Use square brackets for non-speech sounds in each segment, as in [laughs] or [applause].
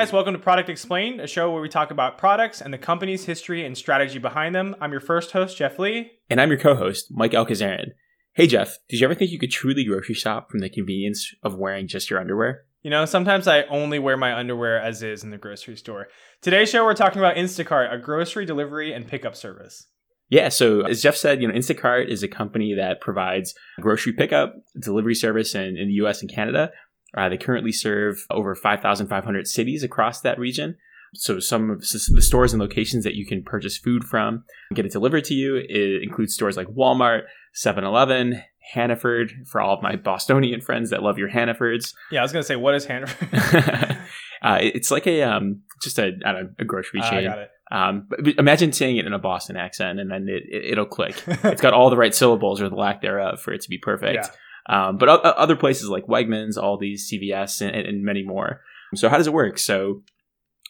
guys, welcome to Product Explained, a show where we talk about products and the company's history and strategy behind them. I'm your first host, Jeff Lee. And I'm your co host, Mike Alcazaran. Hey, Jeff, did you ever think you could truly grocery shop from the convenience of wearing just your underwear? You know, sometimes I only wear my underwear as is in the grocery store. Today's show, we're talking about Instacart, a grocery delivery and pickup service. Yeah, so as Jeff said, you know, Instacart is a company that provides grocery pickup, delivery service in, in the US and Canada. Uh, they currently serve over 5,500 cities across that region. So some of the stores and locations that you can purchase food from get it delivered to you. It includes stores like Walmart, 7-Eleven, Hannaford for all of my Bostonian friends that love your Hannafords. Yeah, I was gonna say, what is Hannaford? [laughs] uh, it's like a um, just a, know, a grocery chain. I got it. Um, but imagine saying it in a Boston accent, and then it, it, will click. [laughs] it's got all the right syllables or the lack thereof for it to be perfect. Yeah. Um, but o- other places like Wegmans, all these CVS, and, and many more. So how does it work? So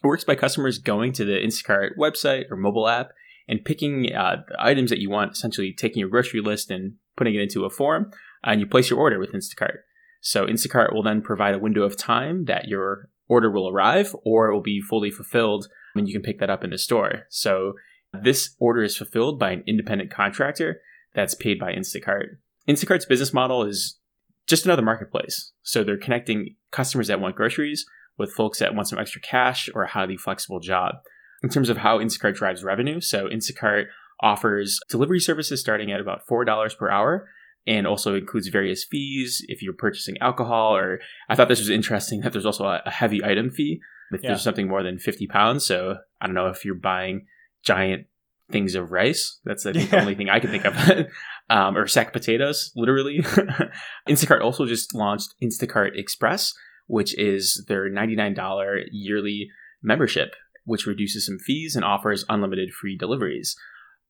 it works by customers going to the Instacart website or mobile app and picking uh, the items that you want, essentially taking your grocery list and putting it into a form, and you place your order with Instacart. So Instacart will then provide a window of time that your order will arrive or it will be fully fulfilled and you can pick that up in the store. So this order is fulfilled by an independent contractor that's paid by Instacart. Instacart's business model is just another marketplace. So they're connecting customers that want groceries with folks that want some extra cash or a highly flexible job. In terms of how Instacart drives revenue, so Instacart offers delivery services starting at about $4 per hour and also includes various fees if you're purchasing alcohol or I thought this was interesting [laughs] that there's also a heavy item fee if yeah. there's something more than 50 pounds. So I don't know if you're buying giant things of rice. That's I think, yeah. the only thing I can think of. [laughs] um, or sack potatoes, literally. [laughs] Instacart also just launched Instacart Express, which is their $99 yearly membership, which reduces some fees and offers unlimited free deliveries.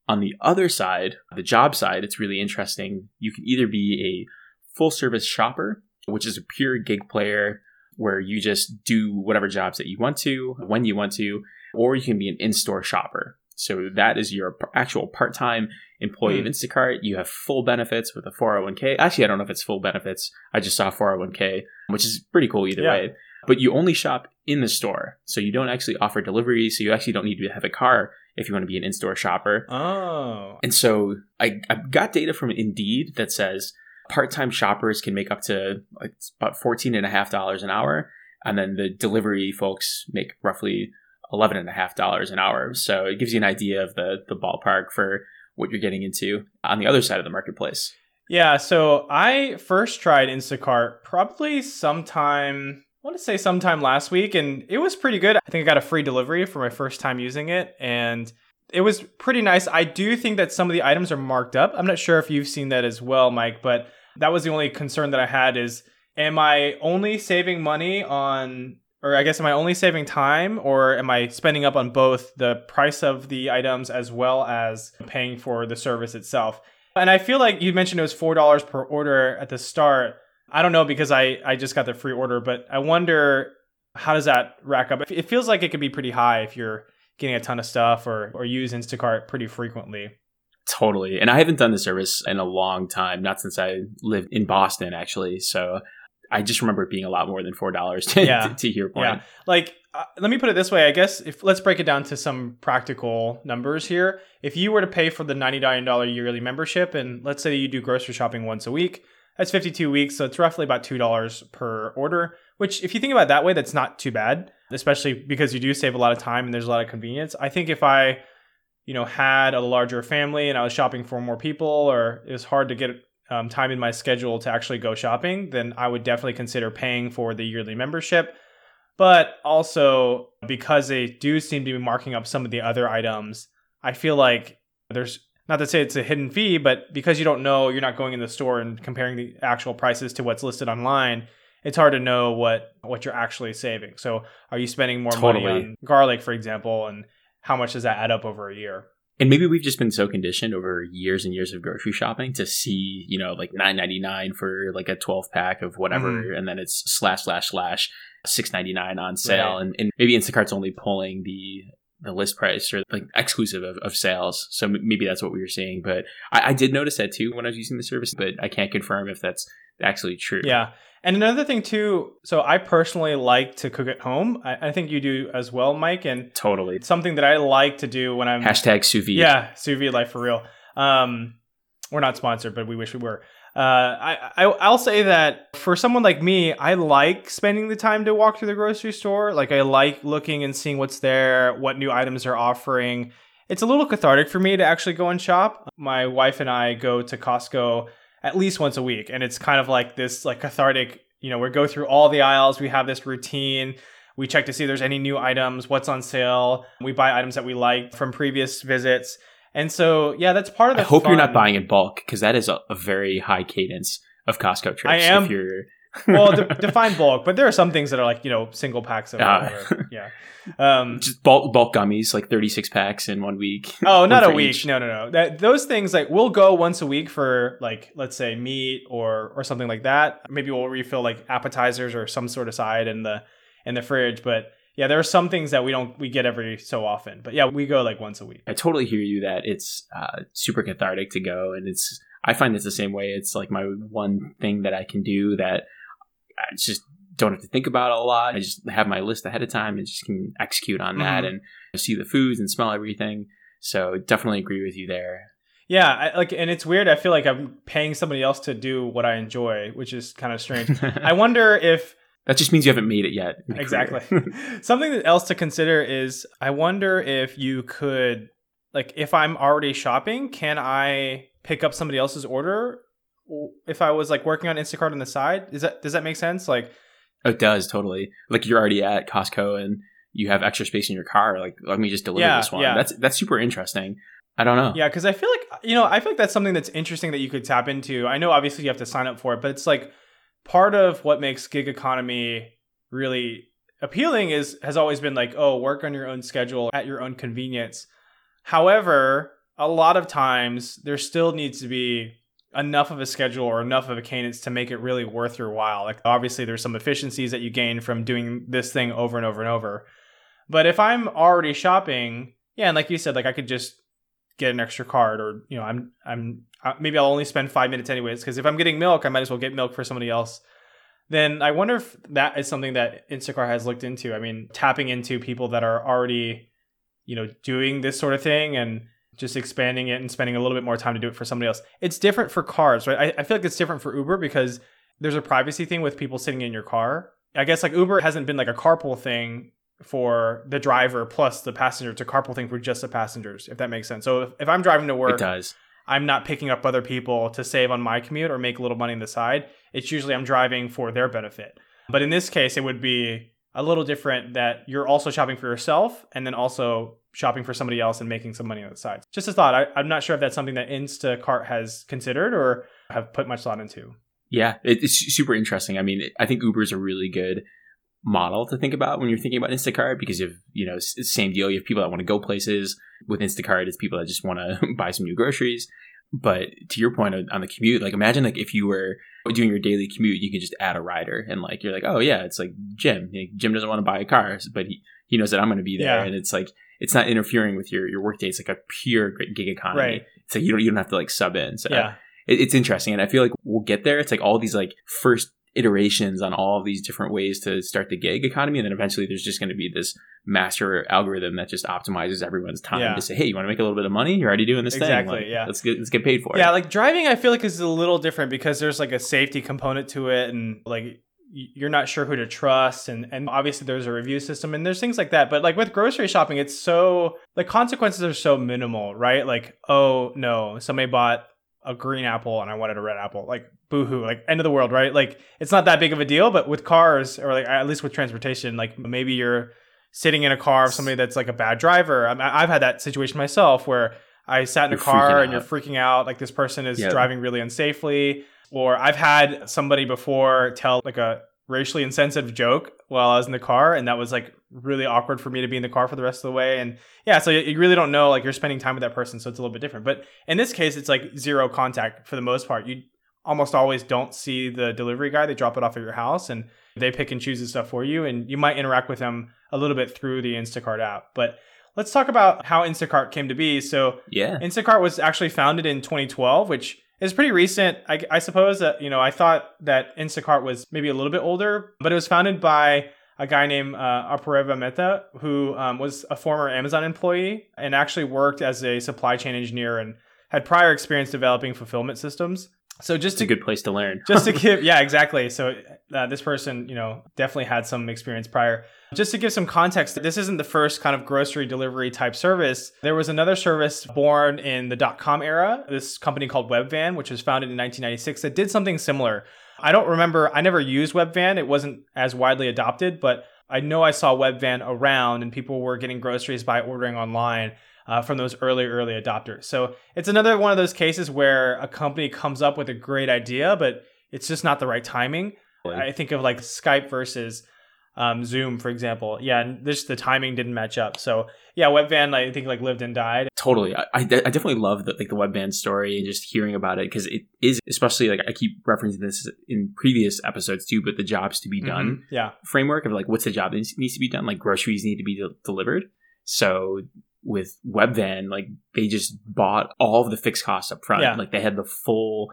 On the other side, the job side, it's really interesting. You can either be a full service shopper, which is a pure gig player where you just do whatever jobs that you want to, when you want to, or you can be an in store shopper, so that is your actual part-time employee mm. of. Instacart. You have full benefits with a 401k. Actually, I don't know if it's full benefits. I just saw 401k, which is pretty cool either yeah. way. But you only shop in the store. So you don't actually offer delivery. So you actually don't need to have a car if you want to be an in-store shopper. Oh. And so I, I got data from Indeed that says part-time shoppers can make up to like, about $14.5 an hour. And then the delivery folks make roughly eleven and a half dollars an hour. So it gives you an idea of the the ballpark for what you're getting into on the other side of the marketplace. Yeah, so I first tried Instacart probably sometime I want to say sometime last week and it was pretty good. I think I got a free delivery for my first time using it and it was pretty nice. I do think that some of the items are marked up. I'm not sure if you've seen that as well, Mike, but that was the only concern that I had is am I only saving money on or I guess am I only saving time or am I spending up on both the price of the items as well as paying for the service itself? And I feel like you mentioned it was $4 per order at the start. I don't know because I, I just got the free order, but I wonder how does that rack up? It feels like it could be pretty high if you're getting a ton of stuff or, or use Instacart pretty frequently. Totally. And I haven't done the service in a long time, not since I lived in Boston, actually. So I just remember it being a lot more than four dollars to, yeah. [laughs] to, to, your point. Yeah. Like, uh, let me put it this way. I guess if let's break it down to some practical numbers here. If you were to pay for the ninety nine dollar yearly membership, and let's say you do grocery shopping once a week, that's fifty two weeks, so it's roughly about two dollars per order. Which, if you think about it that way, that's not too bad, especially because you do save a lot of time and there's a lot of convenience. I think if I you know had a larger family and I was shopping for more people or it was hard to get um, time in my schedule to actually go shopping, then I would definitely consider paying for the yearly membership. But also, because they do seem to be marking up some of the other items, I feel like there's not to say it's a hidden fee, but because you don't know, you're not going in the store and comparing the actual prices to what's listed online. It's hard to know what what you're actually saving. So, are you spending more totally. money on garlic, for example, and how much does that add up over a year? And maybe we've just been so conditioned over years and years of grocery shopping to see, you know, like nine ninety nine for like a twelve pack of whatever, mm-hmm. and then it's slash slash slash six ninety nine on sale, right. and, and maybe Instacart's only pulling the the list price or like exclusive of, of sales. So m- maybe that's what we were seeing. But I, I did notice that too when I was using the service, but I can't confirm if that's actually true. Yeah. And another thing too, so I personally like to cook at home. I, I think you do as well, Mike. And Totally. something that I like to do when I'm Hashtag sous vide. Yeah, sous vide life for real. Um, we're not sponsored, but we wish we were. Uh, I, I I'll say that for someone like me, I like spending the time to walk through the grocery store. Like I like looking and seeing what's there, what new items are offering. It's a little cathartic for me to actually go and shop. My wife and I go to Costco at least once a week, and it's kind of like this like cathartic. You know, we go through all the aisles. We have this routine. We check to see if there's any new items, what's on sale. We buy items that we like from previous visits. And so, yeah, that's part of the I hope you're not buying in bulk because that is a, a very high cadence of Costco trips. I am- If you're, [laughs] well, de- [laughs] define bulk, but there are some things that are like, you know, single packs of whatever. Yeah. Um, [laughs] just bulk bulk gummies, like 36 packs in one week. oh, not a week. each. No, no, no. That those things like we'll go once a week for like let's say meat or or something like that. Maybe we'll refill like appetizers or some sort of side in the in the fridge, but yeah, there are some things that we don't we get every so often. But yeah, we go like once a week. I totally hear you that it's uh, super cathartic to go, and it's. I find it's the same way. It's like my one thing that I can do that I just don't have to think about a lot. I just have my list ahead of time and just can execute on that Mhm. and see the foods and smell everything. So definitely agree with you there. Yeah, I, like and it's weird. I feel like I'm paying somebody else to do what I enjoy, which is kind of strange. [laughs] I wonder if that just means you haven't made it yet. exactly. [laughs] Something else to consider is I wonder if you could like if I'm already shopping, can I pick up somebody else's order if I was like working on Instacart on the side? Is that does that make sense? Like it does totally. Like you're already at Costco and you have extra space in your car. Like let me just deliver Yeah, this one. yeah. That's that's super interesting. I don't know. yeah, because I feel like you know I feel like that's something that's interesting that you could tap into. I know obviously you have to sign up for it, but it's like part of what makes gig economy really appealing is has always been like oh work on your own schedule at your own convenience. However, a lot of times there still needs to be enough of a schedule or enough of a cadence to make it really worth your while. Like obviously there's some efficiencies that you gain from doing this thing over and over and over. But if I'm already shopping, yeah, and like you said, like I could just get an extra card or you know I'm I'm uh, maybe I'll only spend 5 minutes anyways because if I'm getting milk, I might as well get milk for somebody else. Then I wonder if that is something that Instacart has looked into. I mean, tapping into people that are already you know doing this sort of thing and just expanding it and spending a little bit more time to do it for somebody else. It's different for cars, right? I, I feel like it's different for Uber because there's a privacy thing with people sitting in your car. I guess like Uber hasn't been like a carpool thing for the driver plus the passenger. to carpool thing for just the passengers, if that makes sense. So if, if I'm driving to work, It does. I'm not picking up other people to save on my commute or make a little money on the side. It's usually I'm driving for their benefit. But in this case, it would be a little different that you're also shopping for yourself and then also shopping for somebody else and making some money on the side. Just a thought. I, I'm not sure if that's something that Instacart has considered or have put much thought into. Yeah, it's super interesting. I mean, I think Uber's a really good model to think about when you're thinking about Instacart because you have, you know, same deal. You have people that want to go places. With Instacart, it's people that just want to [laughs] buy some new groceries. But to your point on the commute, like imagine like if you were doing your daily commute, you could just add a rider and like you're like, oh yeah, it's like Jim. Like, Jim doesn't want to buy a car, but he, he knows that I'm going to be there, Yeah. and it's like it's not interfering with your your workday. It's like a pure gig economy. Right. It's like you don't you don't have to like sub in. So Yeah. it, it's interesting and i feel like we'll get there it's like all these like first iterations on all of these different ways to start the gig economy and then eventually there's just going to be this master algorithm that just optimizes everyone's time Yeah. to say hey you want to make a little bit of money you're already doing this Exactly, thing Like, yeah. let's get let's get paid for Yeah, it Yeah. like driving, I feel like is a little different because there's like a safety component to it, and like you're not sure who to trust, and and obviously there's a review system, and there's things like that. But like with grocery shopping, it's so the consequences are so minimal, right? Like, oh no, somebody bought a green apple and I wanted a red apple, like boohoo, like end of the world, right? Like it's not that big of a deal. But with cars, or like at least with transportation, like maybe you're sitting in a car of somebody that's like a bad driver. I I've had that situation myself where I sat in You're a car and you're freaking out, like this person is Yeah. driving really unsafely. Or I've had somebody before tell like a racially insensitive joke while I was in the car, and that was like really awkward for me to be in the car for the rest of the way. And yeah, so you really don't know, like you're spending time with that person, so it's a little bit different. But in this case, it's like zero contact for the most part. You almost always don't see the delivery guy; they drop it off at your house, and they pick and choose the stuff for you, and you might interact with them a little bit through the Instacart app. But let's talk about how Instacart came to be. So, Yeah. Instacart was actually founded in 2012, which is pretty recent. I, I suppose that, you know, I thought that Instacart was maybe a little bit older, but it was founded by a guy named uh, Apurva Mehta, who um, was a former Amazon employee and actually worked as a supply chain engineer and had prior experience developing fulfillment systems. So just It's to a good place to learn. just to [laughs] give yeah exactly so uh, this person you know definitely had some experience prior just to give some context this isn't the first kind of grocery delivery type service there was another service born in the dot-com era this company called webvan which was founded in 1996 that did something similar i don't remember i never used webvan it wasn't as widely adopted but i know i saw webvan around and people were getting groceries by ordering online uh, from those early, early adopters. So it's another one of those cases where a company comes up with a great idea, but it's just not the right timing. I think of like Skype versus um, Zoom, for example. Yeah, and this the timing didn't match up. So yeah, Webvan, I think like lived and died. Totally. I, I, de- I definitely love the, like the webvan story and just hearing about it because it is especially like I keep referencing this in previous episodes too, but the jobs to be done Mhm. Yeah, framework of like what's the job that needs to be done like groceries need to be de- delivered so with webvan like they just bought all of the fixed costs up front Yeah. like they had the full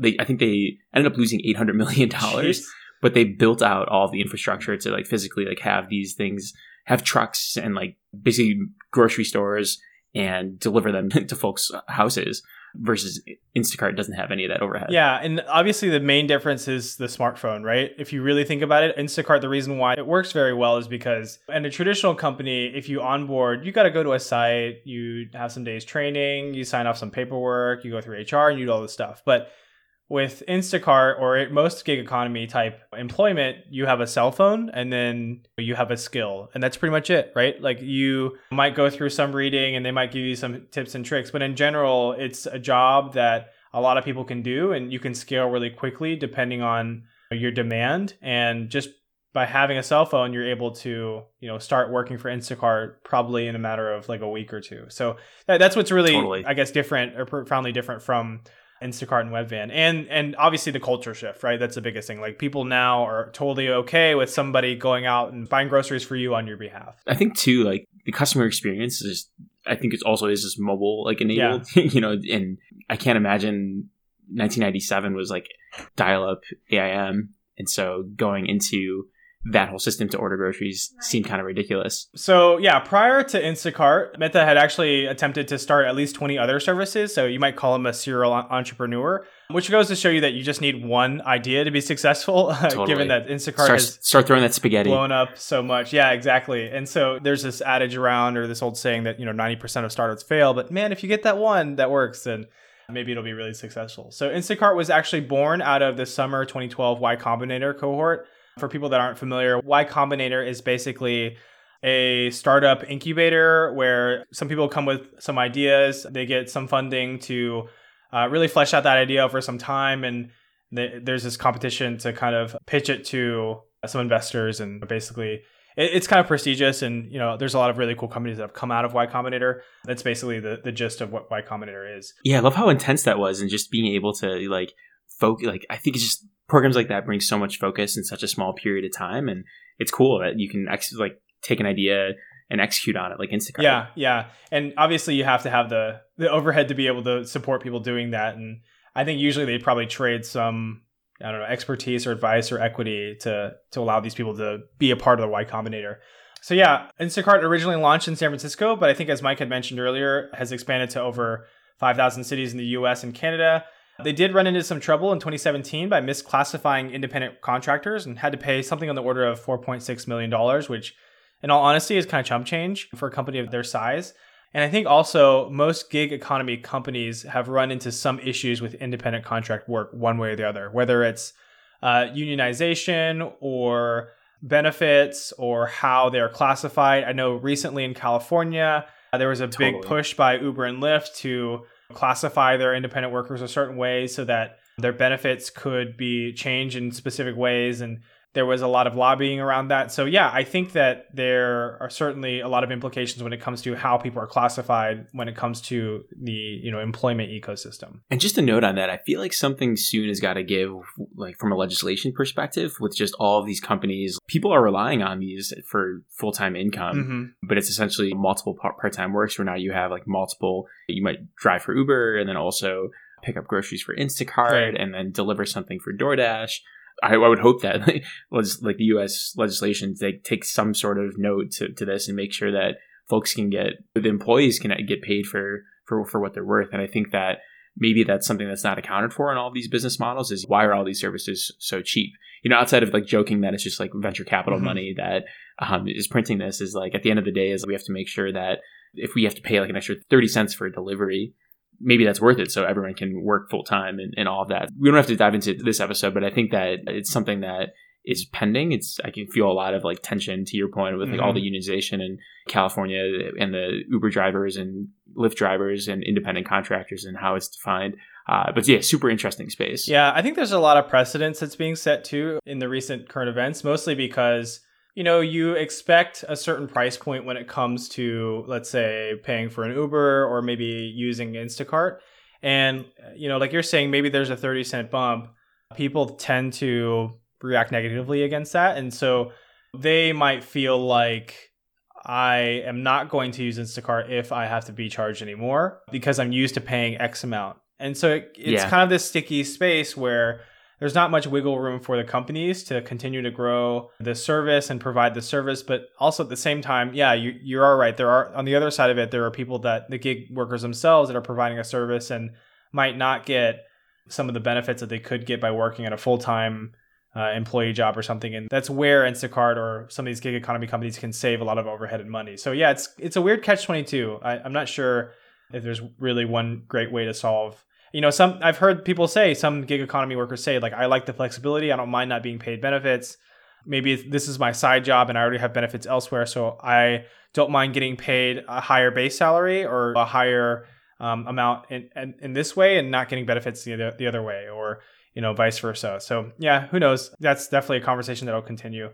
they i think they ended up losing 800 million dollars. But they built out all the infrastructure to like physically like have these things have trucks and like basically grocery stores and deliver them [laughs] to folks houses versus instacart doesn't have any of that overhead Yeah, and obviously the main difference is the smartphone, right? If you really think about it, Instacart, the reason why it works very well is because in a traditional company, if you onboard, you got to go to a site, you have some days training, you sign off some paperwork, you go through HR, and you do all this stuff. But with Instacart or at most gig economy type employment, you have a cell phone and then you have a skill. And that's pretty much it, right? Like you might go through some reading and they might give you some tips and tricks. But in general, it's a job that a lot of people can do and you can scale really quickly depending on your demand. And just by having a cell phone, you're able to, you know, start working for Instacart probably in a matter of like a week or two. So that's what's really, Totally. I guess, different or profoundly different from Instacart and Webvan, and and obviously the culture shift, right? That's the biggest thing. Like people now are totally okay with somebody going out and buying groceries for you on your behalf. I think too, like the customer experience is. I think it's also is just mobile like enabled, [laughs] you know. And I can't imagine 1997 was like dial up AIM, and so going into that whole system to order groceries seemed kind of ridiculous. So yeah, prior to Instacart, Mehta had actually attempted to start at least 20 other services. So you might call him a serial entrepreneur, which goes to show you that you just need one idea to be successful, [laughs] uh, Totally. given that Instacart Start, has start throwing that spaghetti. blown up so much. Yeah, exactly. And so there's this adage around or this old saying that, you know, 90% of startups fail, but man, if you get that one that works, then maybe it'll be really successful. So Instacart was actually born out of the summer 2012 Y Combinator cohort. For people that aren't familiar, Y Combinator is basically a startup incubator where some people come with some ideas, they get some funding to uh, really flesh out that idea for some time and th- there's this competition to kind of pitch it to some investors and basically it, it's kind of prestigious and you know there's a lot of really cool companies that have come out of y combinator that's basically the, the gist of what y combinator is Yeah, I love how intense that was, and just being able to like focus. Like I think it's just programs like that bring so much focus in such a small period of time, and it's cool that you can ex- like take an idea and execute on it like Instacart. yeah yeah and obviously you have to have the the overhead to be able to support people doing that and i think usually they probably trade some i don't know expertise or advice or equity to to allow these people to be a part of the y combinator so yeah instacart originally launched in san francisco but i think as mike had mentioned earlier has expanded to over 5000 cities in the us and canada they did run into some trouble in 2017 by misclassifying independent contractors and had to pay something on the order of 4.6 million dollars which in all honesty, is kind of chump change for a company of their size. And I think also most gig economy companies have run into some issues with independent contract work one way or the other, whether it's uh, unionization or benefits or how they're classified. I know recently in California, uh, there was a big push by Uber and Lyft to classify their independent workers a certain way so that their benefits could be changed in specific ways. And There was a lot of lobbying around that. So, yeah, I think that there are certainly a lot of implications when it comes to how people are classified when it comes to the, you know, employment ecosystem. And just a note on that, I feel like something soon has got to give, like from a legislation perspective, with just all of these companies. People are relying on these for full time income, Mm-hmm. but it's essentially multiple part time works where now you have like multiple, you might drive for Uber and then also pick up groceries for Instacart Right. and then deliver something for DoorDash. I, I would hope that [laughs] was like the U.S. legislation they take some sort of note to, to this and make sure that folks can get the employees can get paid for for for what they're worth. And I think that maybe that's something that's not accounted for in all these business models is why are all these services so cheap? You know, outside of like joking that it's just like venture capital Mhm. money that um, is printing this is like at the end of the day is we have to make sure that if we have to pay like an extra 30 cents for a delivery maybe that's worth it so everyone can work full time and, and all of that. We don't have to dive into this episode but i think that it's something that is pending. It's i can feel a lot of like tension to your point with like all the unionization in california and the uber drivers and lyft drivers and independent contractors and how it's defined. Uh, but yeah super interesting space. Yeah, I think there's a lot of precedence that's being set too in the recent current events, mostly because, you know, you expect a certain price point when it comes to, let's say, paying for an Uber or maybe using Instacart. And, you know, like you're saying, maybe there's a 30 cent bump. People tend to react negatively against that. And so they might feel like, I am not going to use Instacart if I have to be charged anymore because I'm used to paying X amount. And so it, it's Yeah. kind of this sticky space where there's not much wiggle room for the companies to continue to grow the service and provide the service. But also at the same time, yeah, you, you are right. There are, on the other side of it, there are people that the gig workers themselves that are providing a service and might not get some of the benefits that they could get by working at a full time uh, employee job or something. And that's where Instacart or some of these gig economy companies can save a lot of overhead and money. So yeah, it's it's a weird catch twenty two. I'm not sure if there's really one great way to solve. You know, some I've heard people say some gig economy workers say like I like the flexibility. I don't mind not being paid benefits. Maybe this is my side job and I already have benefits elsewhere, so I don't mind getting paid a higher base salary or a higher um, amount in, in in this way and not getting benefits the other, the other way or you know vice versa. So yeah, who knows? That's definitely a conversation that will continue.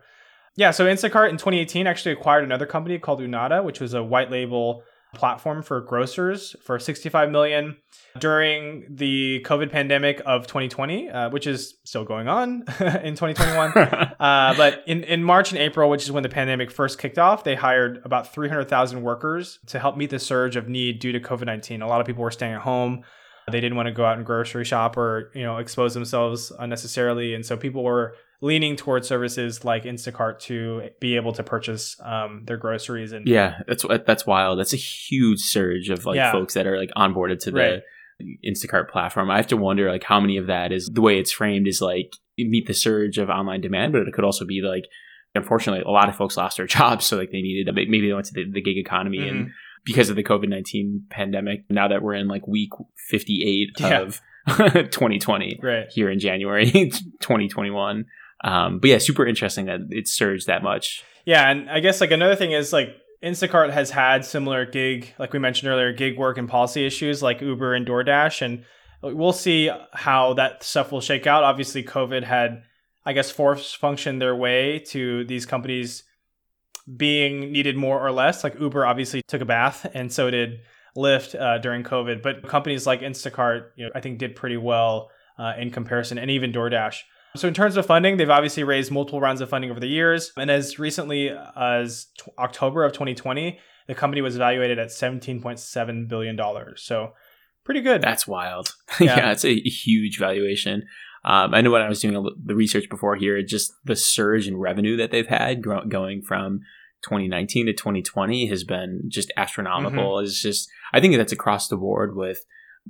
Yeah, so Instacart in 2018 actually acquired another company called Unata, which was a white label platform for grocers for 65 million during the COVID pandemic of 2020, uh, which is still going on [laughs] in 2021. [laughs] Uh, but in, in March and April, which is when the pandemic first kicked off, they hired about 300,000 workers to help meet the surge of need due to COVID 19. A lot of people were staying at home. They didn't want to go out and grocery shop or you know expose themselves unnecessarily, and so people were leaning towards services like Instacart to be able to purchase um, their groceries. And Yeah, that's that's wild. That's a huge surge of like Yeah. folks that are like onboarded to the Right. Instacart platform. I have to wonder like how many of that is the way it's framed is like meet the surge of online demand, but it could also be like unfortunately a lot of folks lost their [laughs] jobs, so like they needed maybe they went to the, the gig economy Mm-hmm. and because of the COVID nineteen pandemic, now that we're in like week fifty eight Yeah. of [laughs] 2020 right. here in January [laughs] 2021. Um, but yeah, super interesting that it surged that much. Yeah, and I guess like another thing is like Instacart has had similar gig, like we mentioned earlier, gig work and policy issues like Uber and DoorDash, and we'll see how that stuff will shake out. Obviously, COVID had, I guess, force functioned their way to these companies being needed more or less. Like Uber obviously took a bath, and so did Lyft uh, during COVID. But companies like Instacart, you know, I think did pretty well uh, in comparison, and even DoorDash. So in terms of funding, they've obviously raised multiple rounds of funding over the years, and as recently as t- October of 2020, the company was evaluated at 17.7 billion dollars. So pretty good. That's wild. [laughs] Yeah. yeah, it's a huge valuation. Um, I know when I was doing a, the research before here, just the surge in revenue that they've had gro- going from 2019 to 2020 has been just astronomical. Mm-hmm. It's just, I think that's across the board with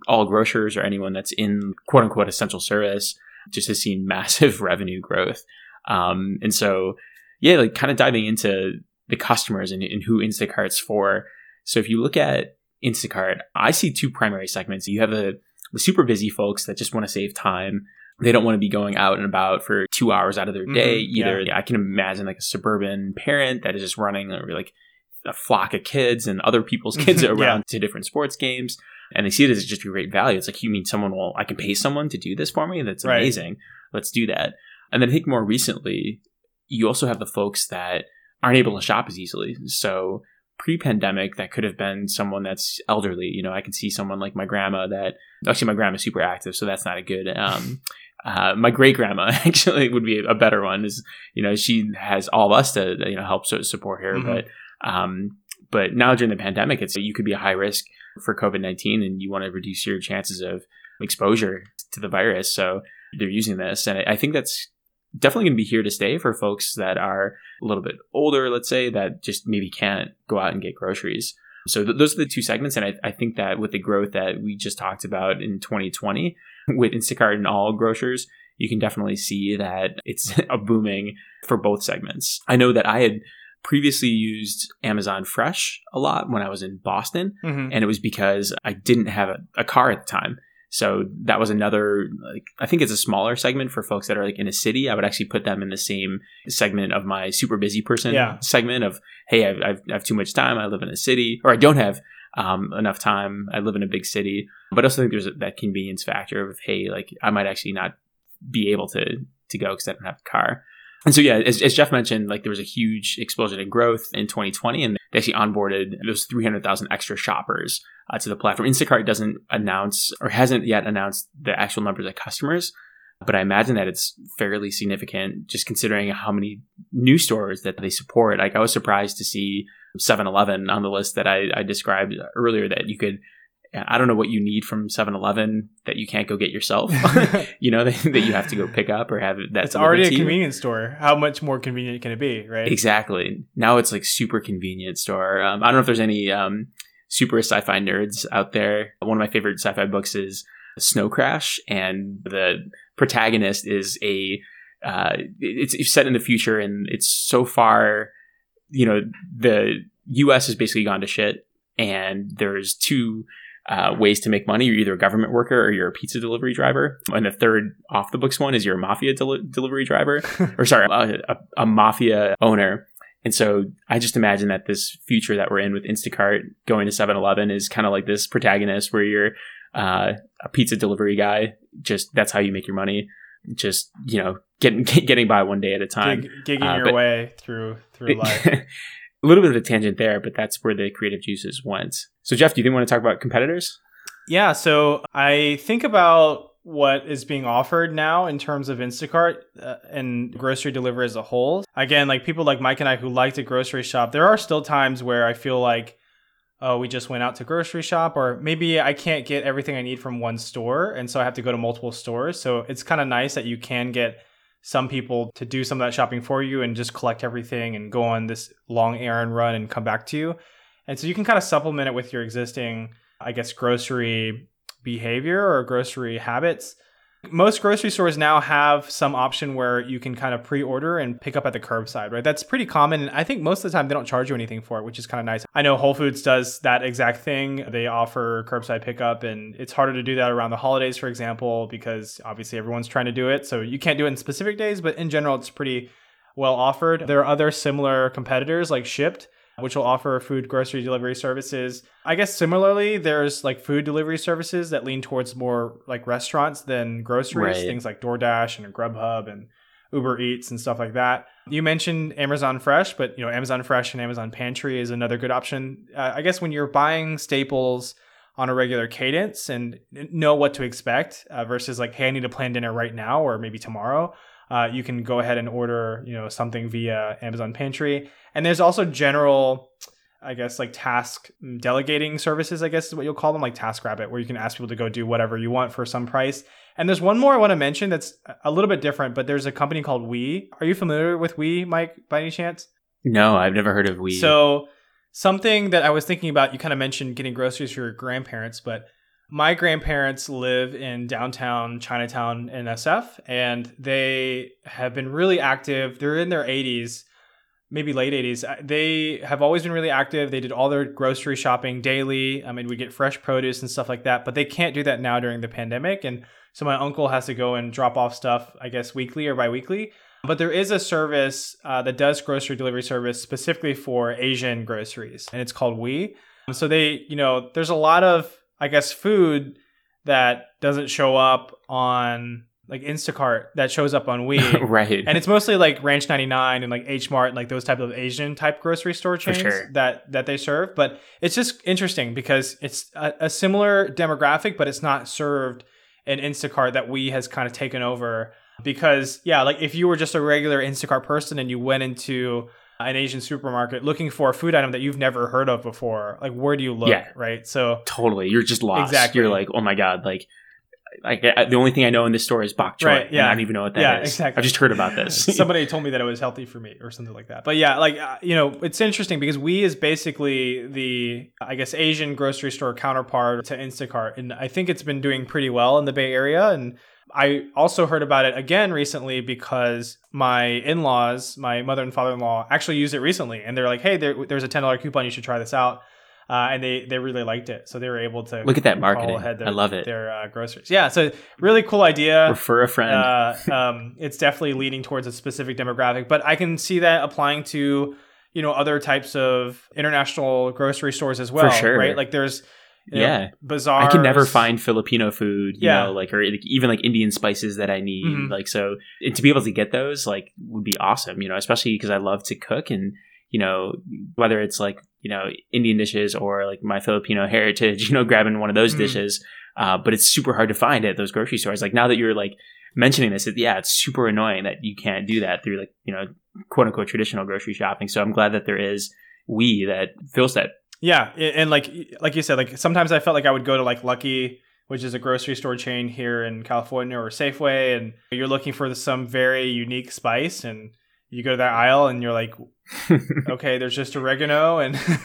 all grocers or anyone that's in quote unquote essential service, just has seen massive [laughs] revenue growth. Um, and so, yeah, like kind of diving into the customers and, and who Instacart's for. So if you look at Instacart, I see two primary segments. You have the, the super busy folks that just want to save time. They don't want to be going out and about for two hours out of their day. Mhm, Either I can imagine like a suburban parent that is just running or like a flock of kids and other people's [laughs] kids Yeah. around to different sports games. And they see it as just a great value. It's like, you mean someone will, I can pay someone to do this for me? That's Right. amazing. Let's do that. And then I think more recently, you also have the folks that aren't able to shop as easily. So pre-pandemic, that could have been someone that's elderly. You know, I can see someone like my grandma that actually my grandma's super active, so that's not a good. Um, [laughs] uh, my great grandma [laughs] actually would be a better one. Is you know she has all of us to you know help support her, mm-hmm. but um, but now during the pandemic, it's you could be a high risk for COVID nineteen, and you want to reduce your chances of exposure to the virus. So they're using this, and I think that's definitely going to be here to stay for folks that are a little bit older, let's say, that just maybe can't go out and get groceries. So th- those are the two segments, and I, I, think that with the growth that we just talked about in 2020 with Instacart and all grocers, you can definitely see that it's [laughs] a booming for both segments. I know that I had previously used Amazon Fresh a lot when I was in Boston, mm-hmm. and it was because I didn't have a, a car at the time. So that was another like I think it's a smaller segment for folks that are like in a city. I would actually put them in the same segment of my super busy person yeah. segment of hey I've, I've, I have too much time. I live in a city or I don't have um, enough time. I live in a big city, but I also think there's that convenience factor of hey like I might actually not be able to to go because I don't have a car. And so, yeah, as, as, Jeff mentioned, like there was a huge explosion in growth in 2020, and they actually onboarded those 300,000 extra shoppers uh, to the platform. Instacart doesn't announce or hasn't yet announced the actual numbers of customers, but I imagine that it's fairly significant just considering how many new stores that they support. Like I was surprised to see 7-Eleven on the list that I, I described earlier that you could I don't know what you need from 7-Eleven that you can't go get yourself. [laughs] [laughs] you know, that, [laughs] that, you have to go pick up or have it. That's already a convenience store. How much more convenient can it be, right? Exactly. Now it's like super convenient store. Um, I don't know if there's any um, super sci-fi nerds out there. One of my favorite sci-fi books is Snow Crash, and the protagonist is a. Uh, it's, it's set in the future, and it's so far. You know, the U.S. has basically gone to shit, and there's two uh, ways to make money. You're either a government worker or you're a pizza delivery driver. And the third off the books one is you're a mafia del- delivery driver, [laughs] or sorry, a, a, a, mafia owner. And so I just imagine that this future that we're in with Instacart going to 7 Eleven is kind of like this protagonist where you're uh, a pizza delivery guy. Just that's how you make your money. Just, you know, getting [laughs] getting by one day at a time. Gig, gigging uh, your way through through life. [laughs] a little bit of a tangent there, but that's where the creative juices went. So, Jeff, do you want to talk about competitors? Yeah. So, I think about what is being offered now in terms of Instacart uh, and grocery delivery as a whole. Again, like people like Mike and I who like to grocery shop, there are still times where I feel like, oh, we just went out to grocery shop, or maybe I can't get everything I need from one store. And so I have to go to multiple stores. So, it's kind of nice that you can get some people to do some of that shopping for you and just collect everything and go on this long errand run and come back to you. And so you can kind of supplement it with your existing, I guess, grocery behavior or grocery habits most grocery stores now have some option where you can kind of pre-order and pick up at the curbside, right? That's pretty common. And I think most of the time they don't charge you anything for it, which is kind of nice. I know Whole Foods does that exact thing. They offer curbside pickup and it's harder to do that around the holidays, for example, because obviously everyone's trying to do it. So you can't do it in specific days, but in general, it's pretty well offered. There are other similar competitors like Shipt which will offer food grocery delivery services. I guess similarly, there's like food delivery services that lean towards more like restaurants than groceries, right. things like DoorDash and Grubhub and Uber Eats and stuff like that. You mentioned Amazon Fresh, but you know Amazon Fresh and Amazon Pantry is another good option. Uh, I guess when you're buying staples on a regular cadence and know what to expect uh, versus like, hey, I need to plan dinner right now or maybe tomorrow uh, you can go ahead and order you know something via Amazon Pantry. And there's also general, I guess like task delegating services. I guess is what you'll call them, like TaskRabbit, where you can ask people to go do whatever you want for some price. And there's one more I want to mention that's a little bit different, but there's a company called We. Are you familiar with We, Mike, by any chance? No, I've never heard of We. So something that I was thinking about, you kind of mentioned getting groceries for your grandparents, but my grandparents live in downtown Chinatown in SF, and they have been really active. They're in their 80s, maybe late 80s. Uh, they have always been really active. They did all their grocery shopping daily. I mean, we get fresh produce and stuff like that, but they can't do that now during the pandemic. And so my uncle has to go and drop off stuff, I guess, weekly or biweekly. But there is a service uh, that does grocery delivery service specifically for Asian groceries, and it's called We. So they, you know, there's a lot of I guess food that doesn't show up on like Instacart that shows up on We. [laughs] right. and it's mostly like Ranch 99 and like H Mart and like those type of Asian type grocery store chains sure. that that they serve. But it's just interesting because it's a, a similar demographic, but it's not served in Instacart that we has kind of taken over. Because yeah, like if you were just a regular Instacart person and you went into an Asian supermarket looking for a food item that you've never heard of before, like where do you look? Yeah. Right. So totally. You're just lost. Exactly. You're like, oh my god, like. Like the only thing I know in this store is bok choy. Right, and yeah. I don't even know what that is. Yeah, exactly. I've just heard about this. [laughs] Somebody [laughs] told me that it was healthy for me or something like that. But yeah, like uh, you know, it's interesting because we is basically the I guess Asian grocery store counterpart to Instacart, and I think it's been doing pretty well in the Bay Area. And I also heard about it again recently because my in-laws, my mother and father-in-law, actually used it recently, and they're like, "Hey, there, there's a ten dollar coupon. You should try this out." Uh, and they they really liked it, so they were able to Look at that marketing. ahead their, I love it. Their uh, groceries, yeah. So really cool idea Refer a friend. uh, um, it's definitely leaning towards a specific demographic, but I can see that applying to you know other types of international grocery stores as well. sure. right? Like there's you know, Yeah. bazaars. I can never find Filipino food, you Yeah. know, like or even like Indian spices that I need. Mhm. Like so, and to be able to get those, like, would be awesome. You know, especially because I love to cook, and you know, whether it's like you know Indian dishes or like my Filipino heritage, [laughs] you know, grabbing one of those Mhm. dishes. Uh, but it's super hard to find at those grocery stores. Like now that you're like mentioning this, it, yeah, it's super annoying that you can't do that through like you know quote unquote traditional grocery shopping. So I'm glad that there is we that fills that Yeah, and like like you said, like sometimes I felt like I would go to like Lucky, which is a grocery store chain here in California, or Safeway, and you're looking for some very unique spice, and you go to that aisle, and you're like, [laughs] okay, there's just oregano and [laughs]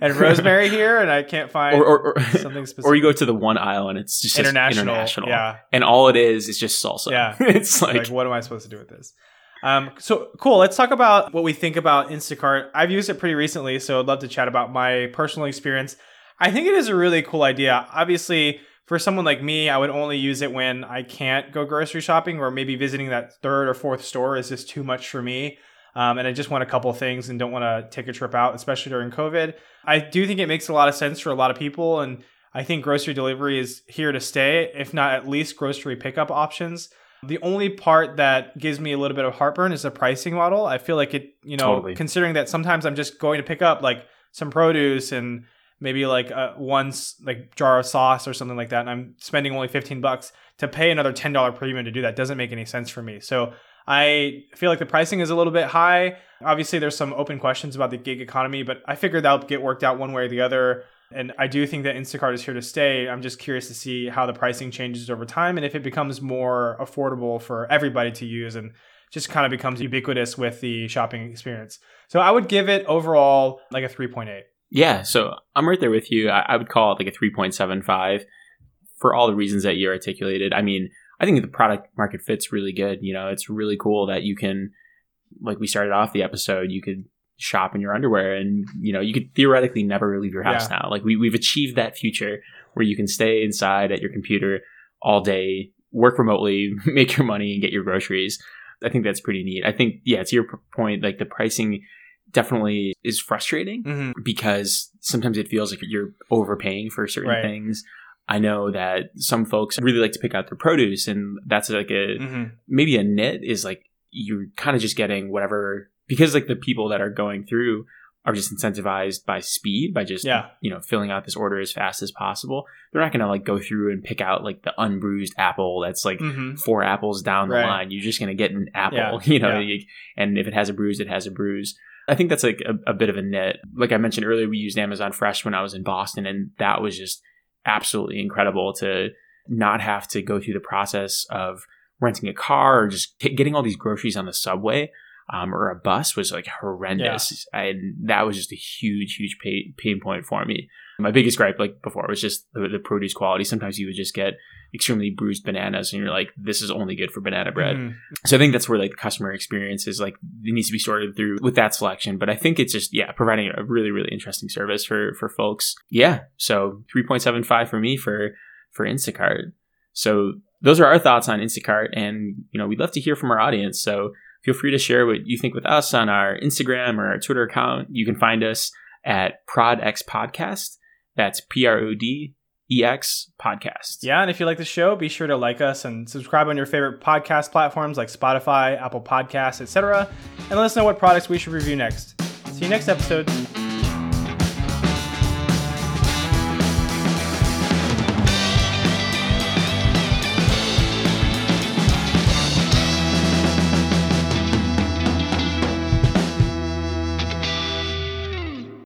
and rosemary here, and I can't find or, or, or something specific. [laughs] or you go to the one aisle and it's just international, international, yeah. and all it is is just salsa. Yeah. it's like, Like, what am I supposed to do with this? Um, so cool. Let's talk about what we think about Instacart. I've used it pretty recently, so I'd love to chat about my personal experience. I think it is a really cool idea. Obviously, for someone like me, I would only use it when I can't go grocery shopping, or maybe visiting that third or fourth store is just too much for me. Um, and I just want a couple things and don't want to take a trip out, especially during COVID. I do think it makes a lot of sense for a lot of people, and I think grocery delivery is here to stay, if not at least grocery pickup options. The only part that gives me a little bit of heartburn is the pricing model. I feel like it, you know, Totally. considering that sometimes I'm just going to pick up like some produce and maybe like uh, once like jar of sauce or something like that, and I'm spending only 15 bucks to pay another $10 premium to do that doesn't make any sense for me. So I feel like the pricing is a little bit high. Obviously, there's some open questions about the gig economy, but I figured that'll get worked out one way or the other. And I do think that Instacart is here to stay. I'm just curious to see how the pricing changes over time and if it becomes more affordable for everybody to use and just kind of becomes ubiquitous with the shopping experience. So I would give it overall like a 3.8. yeah. So I'm right there with you. I, would call it like a 3.75 for all the reasons that you articulated. I mean, I think the product market fit's really good. You know, it's really cool that you can, like we started off the episode, you could shop in your underwear and you know you could theoretically never leave your house now like we, we've achieved that future where you can stay inside at your computer all day work remotely [laughs] make your money and get your groceries i think that's pretty neat i think yeah to your point like the pricing definitely is frustrating Mm-hmm. because sometimes it feels like you're overpaying for certain Right. things i know that some folks really like to pick out their produce and that's like a Mm-hmm. maybe a nit is like you're kind of just getting whatever because like the people that are going through are just incentivized by speed by just Yeah. you know filling out this order as fast as possible they're not gonna like go through and pick out like the unbruised apple that's like Mm-hmm. four apples down the line you're just gonna get an apple Yeah, [laughs] you know yeah. you- and if it has a bruise it has a bruise i think that's like a, a bit of a nit like i mentioned earlier we used amazon fresh when i was in boston and that was just absolutely incredible to not have to go through the process of renting a car or just get- getting all these groceries on the subway um, or a bus was like horrendous. And that was just a huge, huge pain point for me. My biggest gripe, like before, was just the, the produce quality. Sometimes you would just get extremely bruised bananas and you're like, this is only good for banana bread. Mhm. So I think that's where like the customer experience is like it needs to be sorted through with that selection. But I think it's just yeah, providing a really really interesting service for for folks. Yeah, so three point seven five for me for for Instacart. So those are our thoughts on Instacart, and you know we'd love to hear from our audience. So feel free to share what you think with us on our Instagram or our Twitter account. You can find us at ProdX Podcast. That's P R O D EX Podcast. Yeah, and if you like the show, be sure to like us and subscribe on your favorite podcast platforms like Spotify, Apple Podcasts, etc. And let us know what products we should review next. See you next episode.